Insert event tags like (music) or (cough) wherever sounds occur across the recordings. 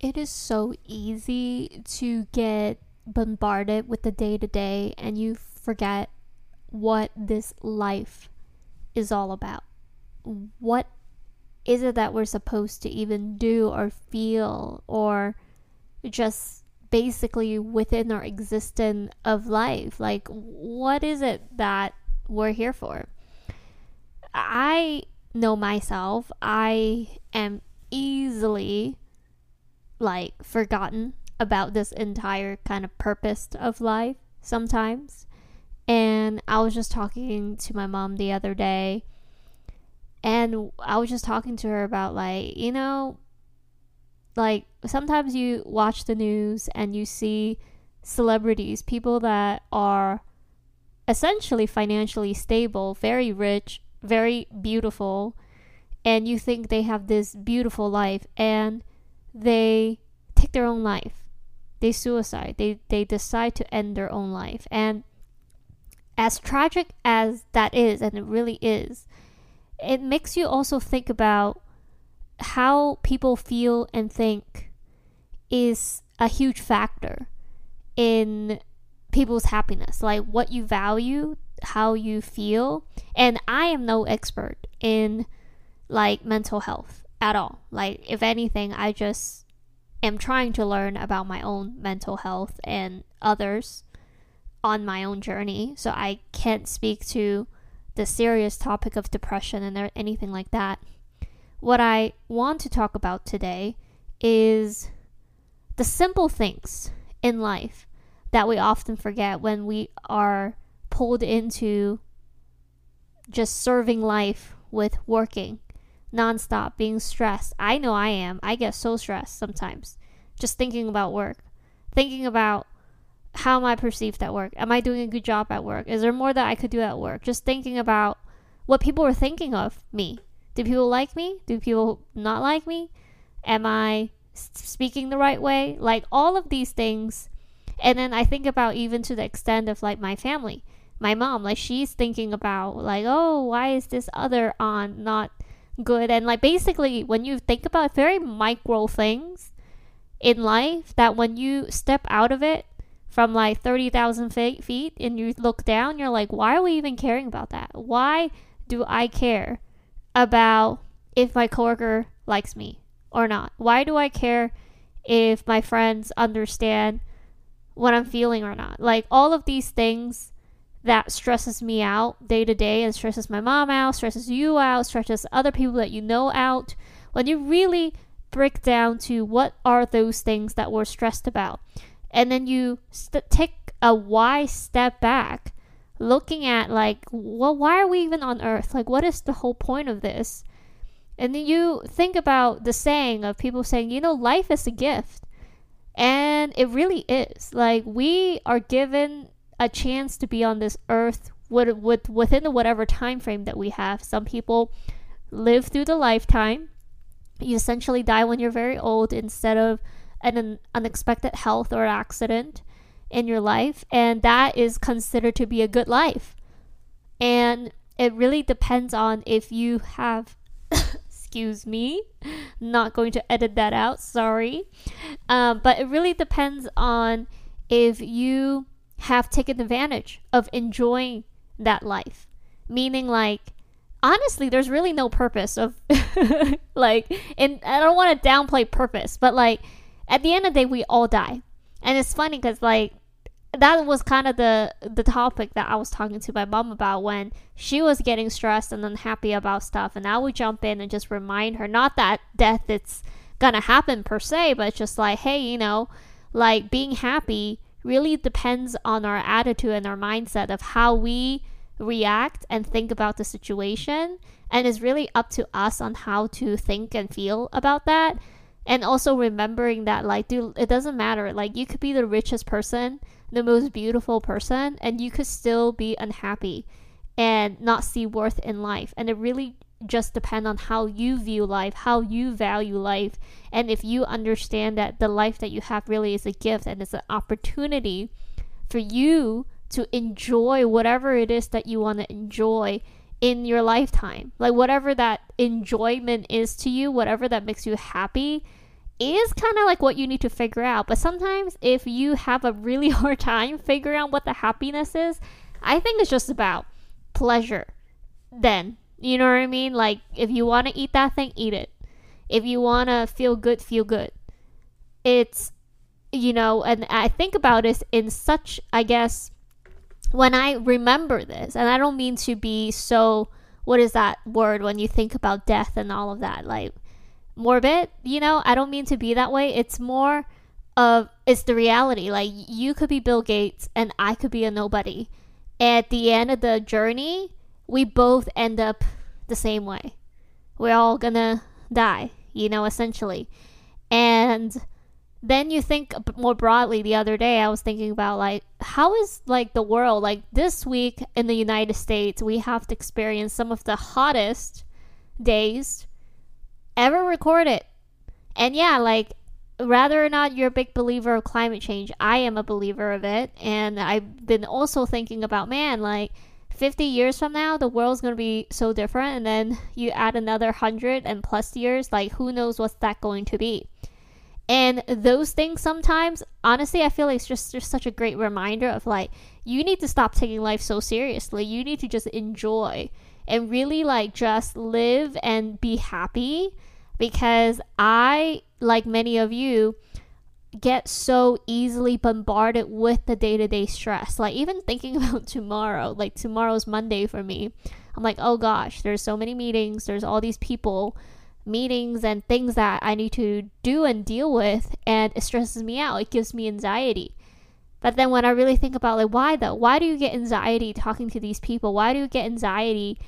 it is so easy to get bombarded with the day to day and you forget what this life is all about. What is it that we're supposed to even do or feel or just basically within our existence of life? Like, what is it that we're here for? I know myself, I am easily like forgotten about this entire kind of purpose of life sometimes. And I was just talking to my mom the other day, and I was just talking to her about, like, you know, like sometimes you watch the news and you see celebrities, people that are essentially financially stable, very rich, very beautiful, and you think they have this beautiful life, and they take their own life. They suicide. They they decide to end their own life. And as tragic as that is, and it really is, it makes you also think about how people feel and think is a huge factor in people's happiness. Like what you value, how you feel. And I am no expert in like mental health at all. Like, if anything, I just am trying to learn about my own mental health and others on my own journey. So I can't speak to the serious topic of depression and anything like that. What I want to talk about today is the simple things in life that we often forget when we are pulled into just serving life with working nonstop, being stressed. I know I am. I get so stressed sometimes just thinking about work, thinking about how am I perceived at work? Am I doing a good job at work? Is there more that I could do at work? Just thinking about what people are thinking of me. Do people like me? Do people not like me? Am I speaking the right way? Like all of these things. And then I think about even to the extent of like my family. My mom, like she's thinking about like, oh, why is this other aunt not good. And like basically when you think about very micro things in life that when you step out of it from like 30,000 feet and you look down you're like why are we even caring about that? Why do i care about if my coworker likes me or not? Why do i care if my friends understand what i'm feeling or not? Like all of these things that stresses me out day to day and stresses my mom out, stresses you out, stresses other people that you know out. When you really break down to what are those things that we're stressed about, and then you st- take a wise step back, looking at like, well, why are we even on Earth? Like, what is the whole point of this? And then you think about the saying of people saying, you know, life is a gift. And it really is. Like, we are given a chance to be on this earth with, with within the whatever time frame that we have. Some people live through the lifetime. You essentially die when you're very old instead of an unexpected health or accident in your life, and that is considered to be a good life. And it really depends on if you have (coughs) excuse me not going to edit that out sorry um, but it really depends on if you have taken advantage of enjoying that life. Meaning, like, honestly, there's really no purpose of, (laughs) like, and I don't want to downplay purpose, but, like, at the end of the day, we all die. And it's funny because, like, that was kind of the the topic that I was talking to my mom about when she was getting stressed and unhappy about stuff and I would jump in and just remind her not that death it's gonna happen per se but just like hey you know like being happy really depends on our attitude and our mindset of how we react and think about the situation. And it's really up to us on how to think and feel about that. And also remembering that, like, dude, it doesn't matter. Like, you could be the richest person, the most beautiful person, and you could still be unhappy and not see worth in life. And it really just depend on how you view life, how you value life, and if you understand that the life that you have really is a gift and it's an opportunity for you to enjoy whatever it is that you want to enjoy in your lifetime. Like whatever that enjoyment is to you, whatever that makes you happy, is kind of like what you need to figure out. But sometimes if you have a really (laughs) hard time figuring out what the happiness is, I think it's just about pleasure. Then, you know what I mean? Like if you want to eat that thing, eat it. If you want to feel good, feel good. It's you know, and I think about this in such, I guess, when I remember this, and I don't mean to be so, what is that word when you think about death and all of that? Like, morbid, you know, I don't mean to be that way. It's more of it's the reality. Like you could be Bill Gates and I could be a nobody. At the end of the journey, we both end up the same way. We're all gonna die, you know, essentially. And then you think more broadly the other day i was thinking about like how is like the world like this week in the united states we have to experience some of the hottest days ever recorded. And yeah, like rather or not you're a big believer of climate change, I am a believer of it. And I've been also thinking about, man, like 50 years from now, the world's going to be so different. And then you add another 100 and plus years, like who knows what's that going to be. And those things sometimes, honestly, I feel like it's just, just such a great reminder of like, you need to stop taking life so seriously. You need to just enjoy and really like just live and be happy because I, like many of you, get so easily bombarded with the day to day stress. Like, even thinking (laughs) about tomorrow, like, tomorrow's Monday for me, I'm like, oh gosh, there's so many meetings, there's all these people, meetings, and things that I need to do and deal with, and it stresses me out. It gives me anxiety. But then when I really think about, like, why though? Why do you get anxiety talking to these people? Why do you get anxiety?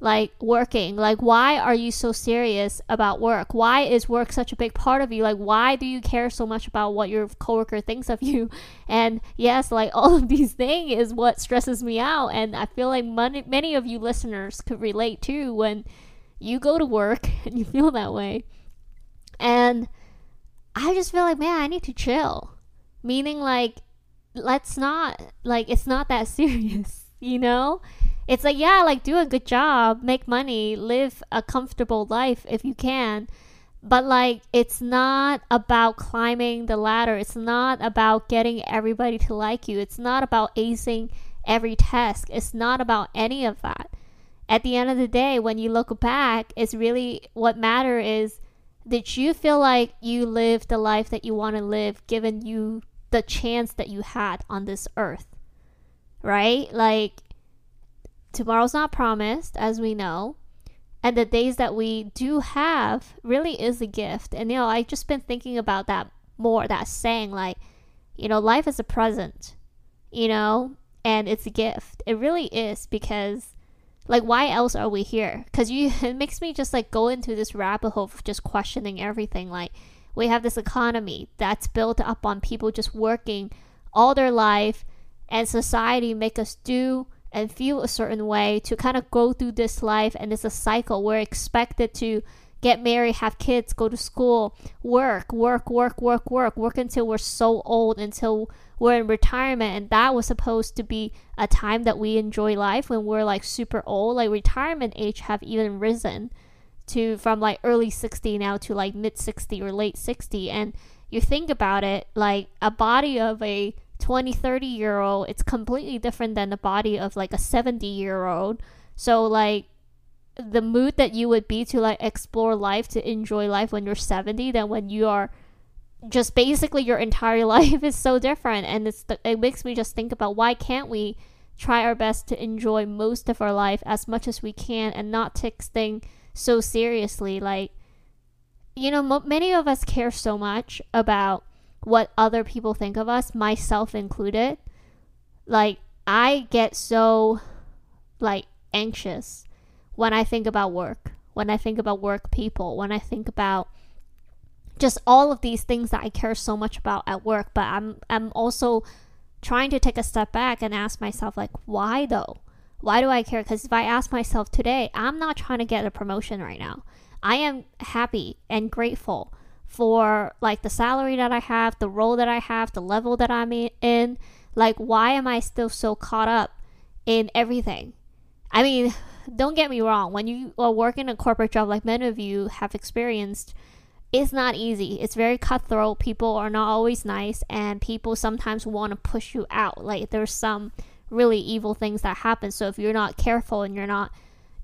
Like working? Like why are you so serious about work? Why is work such a big part of you? Like why do you care so much about what your coworker thinks of (laughs) you? And yes like (laughs) all of these things is what stresses me out. And i feel like many, many of you listeners could relate too when you go to work (laughs) and you feel that way. And i just feel like man i need to chill. Meaning like let's not like it's not that serious you know it's like yeah like do a good job make money live a comfortable life if you can. But like it's not about climbing the ladder. It's not about getting everybody to like you. It's not about acing every task. It's not about any of that. At the end of the day when you look back it's really what matter is did you feel like you lived the life that you want to live given you the chance that you had on this earth? Right? Like tomorrow's not promised, as we know. And the days that we do have really is a gift. And, you know, I've just been thinking about that more, that saying, like, you know, life is a present, you know, and it's a gift. It really is because, like, why else are we here? Because you, (laughs) it makes me just like go into this rabbit hole of just questioning everything. Like, we have this economy that's built up on people just working all their life, and society make us do and feel a certain way to kind of go through this life and it's a cycle. We're expected to get married have kids go to school work work work work work work until we're so old until we're in retirement. And that was supposed to be a time that we enjoy life when we're like super old. Like retirement age have even risen to from like early 60 now to like mid 60 or late 60 and you think about it like a body of a 20, 30 year old, it's completely different than the body of like a 70 year old. So, like, the mood that you would be to like explore life, to enjoy life when you're 70 than when you are just basically your entire (laughs) life is so different. And it's the, it makes me just think about why can't we try our best to enjoy most of our life as much as we can and not take things so seriously. Like, you know, many of us care so much about what other people think of us, myself included. Like I get so like anxious when I think about work, when I think about work people, when I think about just all of these things that I care so much about at work, but I'm I'm also trying to take a step back and ask myself like why though? Why do I care? Cuz if I ask myself today, I'm not trying to get a promotion right now. I am happy and grateful for like the salary that I have, the role that I have, the level that I'm in. Like, why am I still so caught up in everything? I mean, (laughs) don't get me wrong, when you are working a corporate job, like many of you have experienced, it's not easy. It's very cutthroat. People are not always nice, and people sometimes want to push you out. Like there's some really evil things that happen. So if you're not careful and you're not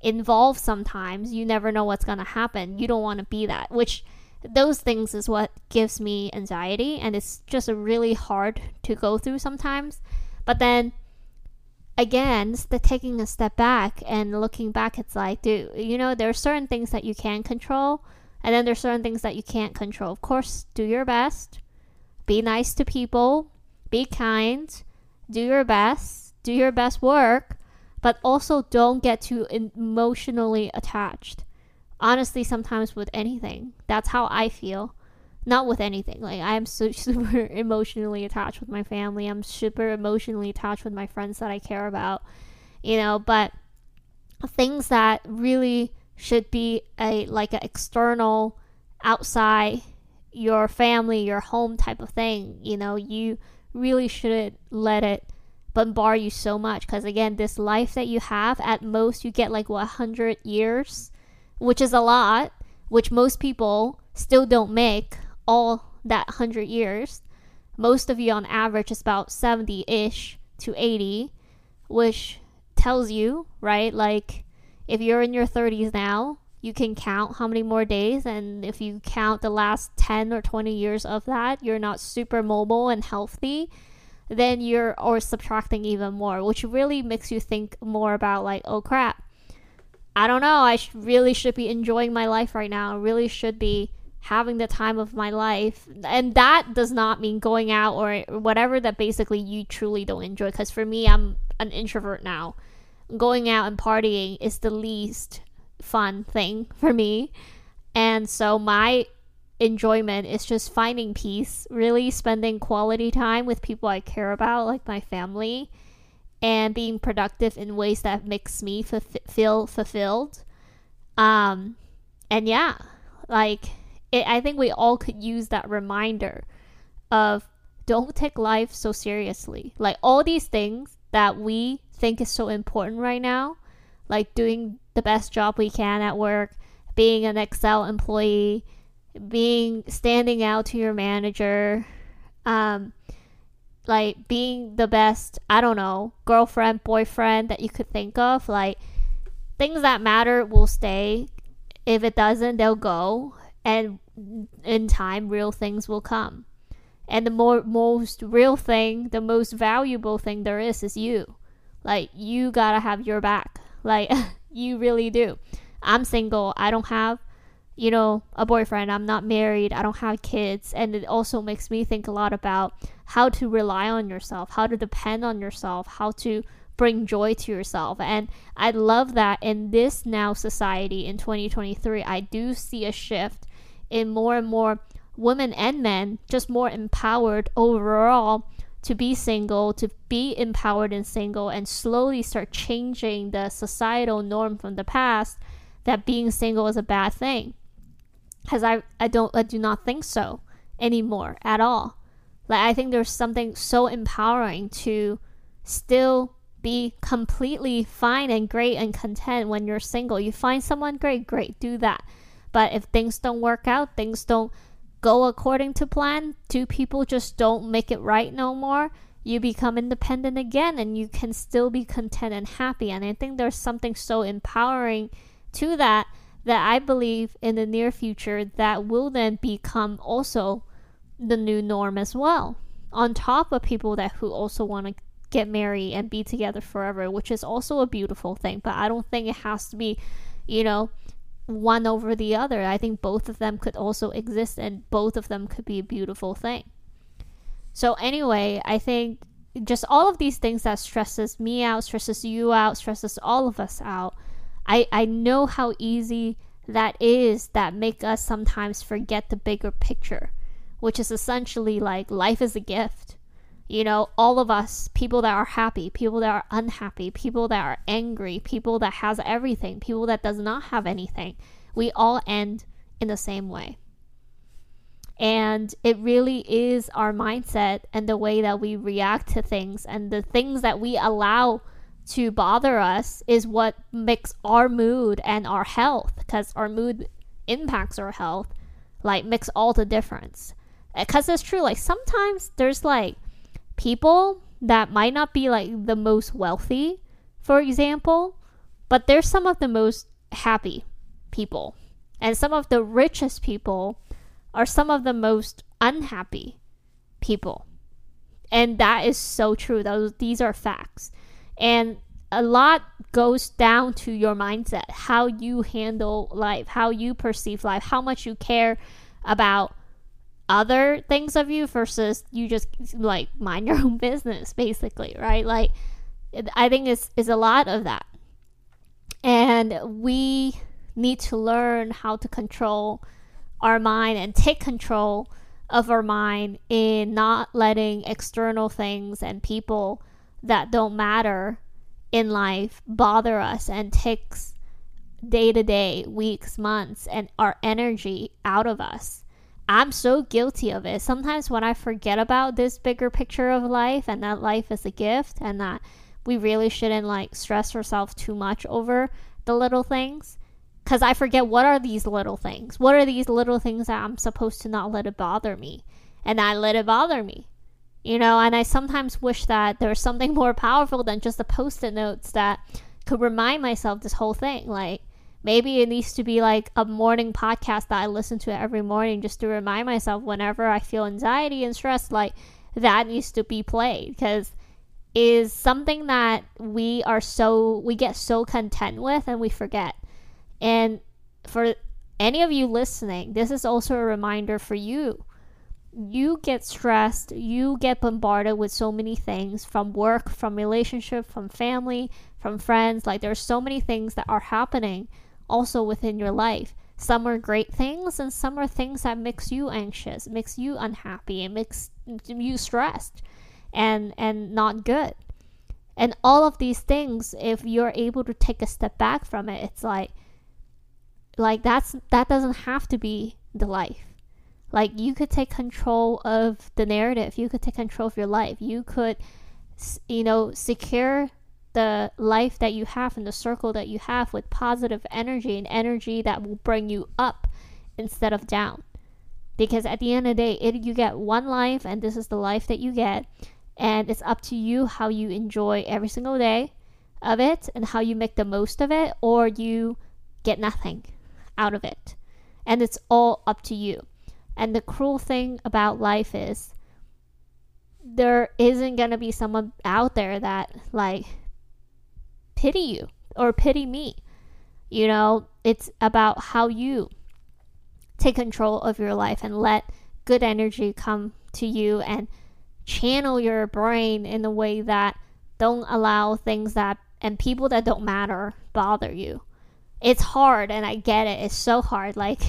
involved sometimes, you never know what's going to happen. You don't want to be that, which those things is what gives me anxiety and it's just really hard to go through sometimes. But then again, the taking a step back and looking back, it's like, dude, you know, there are certain things that you can control, and then there's certain things that you can't control. Of course, do your best, be nice to people, be kind, do your best, do your best work, but also don't get too emotionally attached. Honestly, sometimes with anything, that's how I feel not with anything. Like I am so (laughs) super emotionally attached with my family. I'm super emotionally attached with my friends that I care about. You know, but things that really should be a like an external outside your family, your home type of thing, you know, you really shouldn't let it bombard you so much because again, this life that you have at most you get like what 100 years, which is a lot, which most people still don't make all that 100 years. Most of you, on average, is about 70 ish to 80, which tells you, right? Like, if you're in your 30s now, you can count how many more days. And if you count the last 10 or 20 years of that, you're not super mobile and healthy, then you're or subtracting even more, which really makes you think more about, like, oh crap, I don't know, I sh- really should be enjoying my life right now. I really should be having the time of my life. And that does not mean going out or whatever that basically you truly don't enjoy. Because for me, I'm an introvert now. Going out and partying is the least fun thing (laughs) for me. And so my enjoyment is just finding peace, really spending quality time with people I care about, like my family, and being productive in ways that makes me feel fulfilled. Um, and yeah, like it, I think we all could use that reminder of don't take life so seriously. Like all these things that we think is so important right now, like doing the best job we can at work, being an Excel employee, being standing out to your manager, um, like being the best, I don't know, girlfriend, boyfriend that you could think of, like things that matter will stay. If it doesn't, they'll go. And in time, real things will come. And the more most real thing, the most valuable thing there is, is you. Like you gotta have your back. Like (laughs) you really do. I'm single. I don't have, you know, a boyfriend. I'm not married. I don't have kids. And it also makes me think a lot about how to rely on yourself, how to depend on yourself, how to bring joy to yourself. And I love that in this now society in 2023, I do see a shift in more and more women and men just more empowered overall to be single, to be empowered and single, and slowly start changing the societal norm from the past that being single is a bad thing. Because I, I don't I do not think so anymore at all. Like I think there's something so empowering to still be completely fine and great and content when you're single. You find someone great, great, do that. But if things don't work out, things don't go according to plan, two people just don't make it right no more, you become independent again and you can still be content and happy. And I think there's something so empowering to that that I believe in the near future that will then become also the new norm as well. On top of people that who also want to get married and be together forever, which is also a beautiful thing. But I don't think it has to be, you know, one over the other. I think both of them could also exist and both of them could be a beautiful thing. So anyway, I think just all of these things that stresses me out, stresses you out, stresses all of us out. I I know how easy that is that make us sometimes forget the bigger picture, which is essentially like life is a gift. You know all of us people that are happy people that are unhappy people that are angry people that has everything people that does not have anything we all end in the same way. And it really is our mindset and the way that we react to things and the things that we allow to bother us is what makes our mood and our health because our mood impacts our health like makes all the difference. Because it's true like sometimes there's like people that might not be like the most wealthy for example but they're some of the most happy people. And some of the richest people are some of the most unhappy people. And that is so true. Those these are facts and a lot goes down to your mindset how you handle life how you perceive life how much you care about other things of you versus you just like mind your (laughs) own business basically right? Like i think it's is a lot of that. And we need to learn how to control our mind and take control of our mind in not letting external things and people that don't matter in life bother us and takes day to day, weeks, months, and our energy out of us. I'm so guilty of it. Sometimes when I forget about this bigger picture of life and that life is a gift and that we really shouldn't like stress ourselves too much over the little things because I forget what are these little things? What are these little things that I'm supposed to not let it bother me? And I let it bother me. You know, and I sometimes wish that there was something (laughs) more powerful than just the post it notes that could remind myself this whole thing. Like, maybe it needs to be like a morning podcast that I listen to every morning just to remind myself whenever I feel anxiety and stress, like, that needs to be played because is something that we are so we get so content with and we forget and for any of you listening, this is also a reminder for you. You get stressed, you get bombarded with so many things from work, from relationship, from family, from friends. Like there's so many things that are happening also within your life. Some are great things and some are things that makes you anxious, makes you unhappy, and makes you stressed and and not good. And all of these things, if you're able to take a step back from it, it's like like that's that doesn't have to be the life like you could take control of the narrative you could take control of your life you could you know secure the life that you have and the circle that you have with positive energy and energy that will bring you up instead of down because at the end of the day it, you get one life and this is the life that you get and it's up to you how you enjoy every single day of it and how you make the most of it or you get nothing out of it. And it's all up to you. And the cruel thing about life is there isn't going to be someone out there that like pity you or pity me. You know, it's about how you take control of your life and let good energy come to you and channel your brain in a way that don't allow things that and people that don't matter bother you it's hard and I get it. It's so hard. Like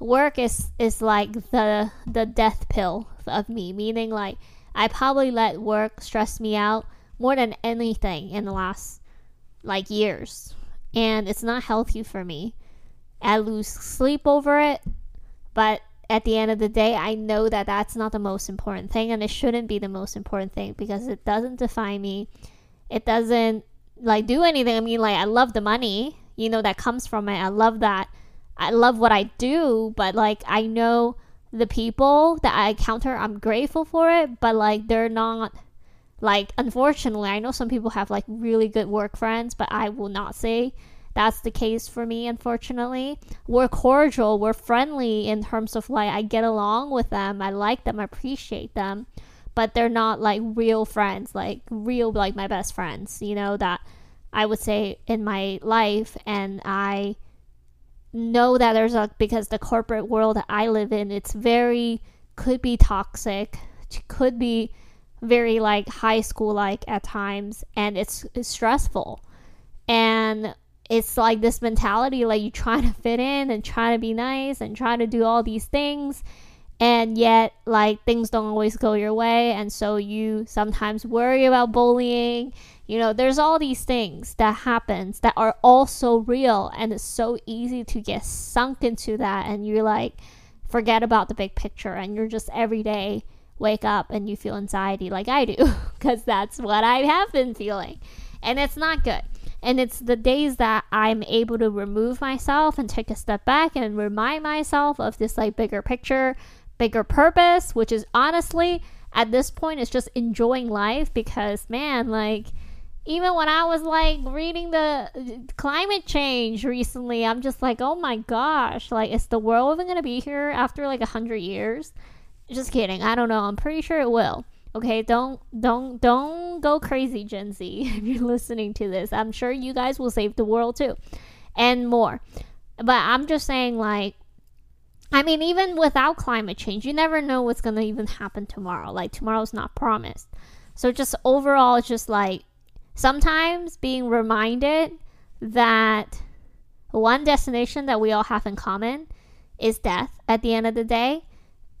work is is like the the death pill of me, meaning like I probably let work stress me out more than anything in the last like years. And it's not healthy for me. I lose sleep over it, but at the end of the day, I know that that's not the most important thing and it shouldn't be the most important thing because it doesn't define me. It doesn't like do anything. I mean, like I love the money you know that comes from it. I love that. I love what I do, but like I know the people that I encounter, I'm grateful for it, but like they're not like unfortunately, I know some people have like really good work friends, but I will not say that's the case for me unfortunately. We're cordial, we're friendly in terms of like I get along with them, I like them, I appreciate them, but they're not like real friends, like real like my best friends, you know that I would say, in my life. And I know that there's a, because the corporate world I live in, it's very, could be toxic, could be very like high school like at times, and it's, it's stressful. And it's like this mentality like you trying to fit in and trying to be nice and trying to do all these things and yet like things don't always go your way and so you sometimes worry about bullying. You know there's all these things that happens that are also real and it's so easy to get sunk into that and you're like forget about the big picture and you're just every day wake up and you feel anxiety like I do (laughs) because that's what I have been feeling. And it's not good. And it's the days that I'm able to remove myself and take a step back and remind myself of this like bigger picture, bigger purpose, which is honestly at this point it's just enjoying life because man, like even when I was like reading the climate change recently, I'm just like, oh my gosh, like is the world even gonna be here after like a hundred years? Just kidding. I don't know. I'm pretty sure it will. Okay, don't don't don't go crazy, Gen Z, (laughs) if you're listening to this. I'm sure you guys will save the world too. And more. But I'm just saying like I mean, even without climate change, you never know what's gonna even happen tomorrow. Like tomorrow's not promised. So just overall it's just like sometimes being reminded that one destination that we all have in common is death at the end of the day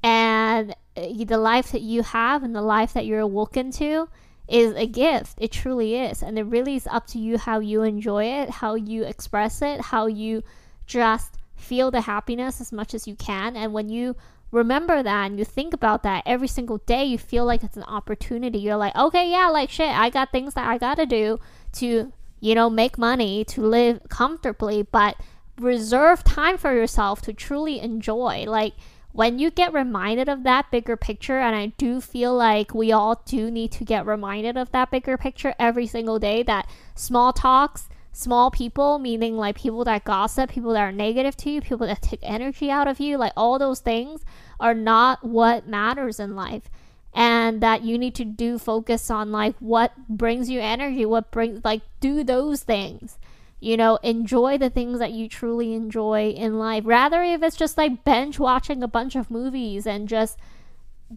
and uh, the life that you have and the life that you're awoken to is a gift. It truly is. And it really is up to you how you enjoy it, how you express it, how you just feel the happiness as much as you can. And when you remember that and you think about that every single day, you feel like it's an opportunity. You're like, okay, yeah, like shit, I got things that I gotta do to, you know, make money, to live comfortably, but reserve time for yourself to truly enjoy. Like, when you get reminded of that bigger picture, and I do feel like we all do need to get reminded of that bigger picture every single day, that small talks, small people, meaning like people that gossip, people that are negative to you, people that take energy out of you, like all those things are not what matters in life. And that you need to do focus on like what brings you energy, what brings like do those things you know, enjoy the things that you truly enjoy in life. Rather, if it's just like binge watching a bunch of movies and just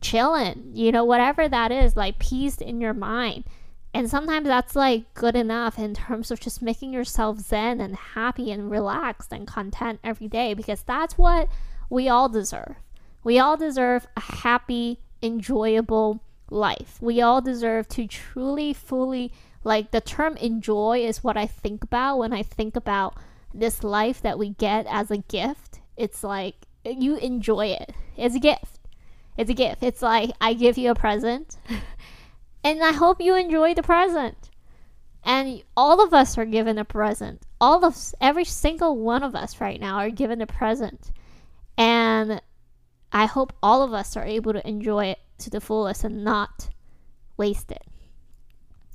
chilling, you know, whatever that is, like peace in your mind. And sometimes that's like good enough in terms of just making yourself zen and happy and relaxed and content every day because that's what we all deserve. We all deserve a happy, enjoyable life. We all deserve to truly, fully like the term enjoy is what I think about when I think about this life that we get as a gift. It's like you enjoy it. It's a gift. It's a gift. It's like I give you a present (laughs) and I hope you enjoy the present. And all of us are given a present. All of every single one of us right now are given a present. And I hope all of us are able to enjoy it to the fullest and not waste it.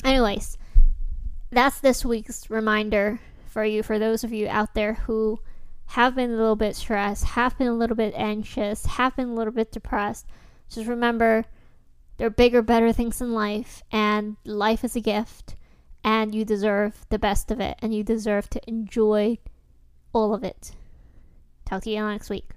Anyways, that's this week's reminder for you, for those of you out there who have been a little bit stressed, have been a little bit anxious, have been a little bit depressed. Just remember there are bigger, better things in life, and life is a gift, and you deserve the best of it, and you deserve to enjoy all of it. Talk to you next week.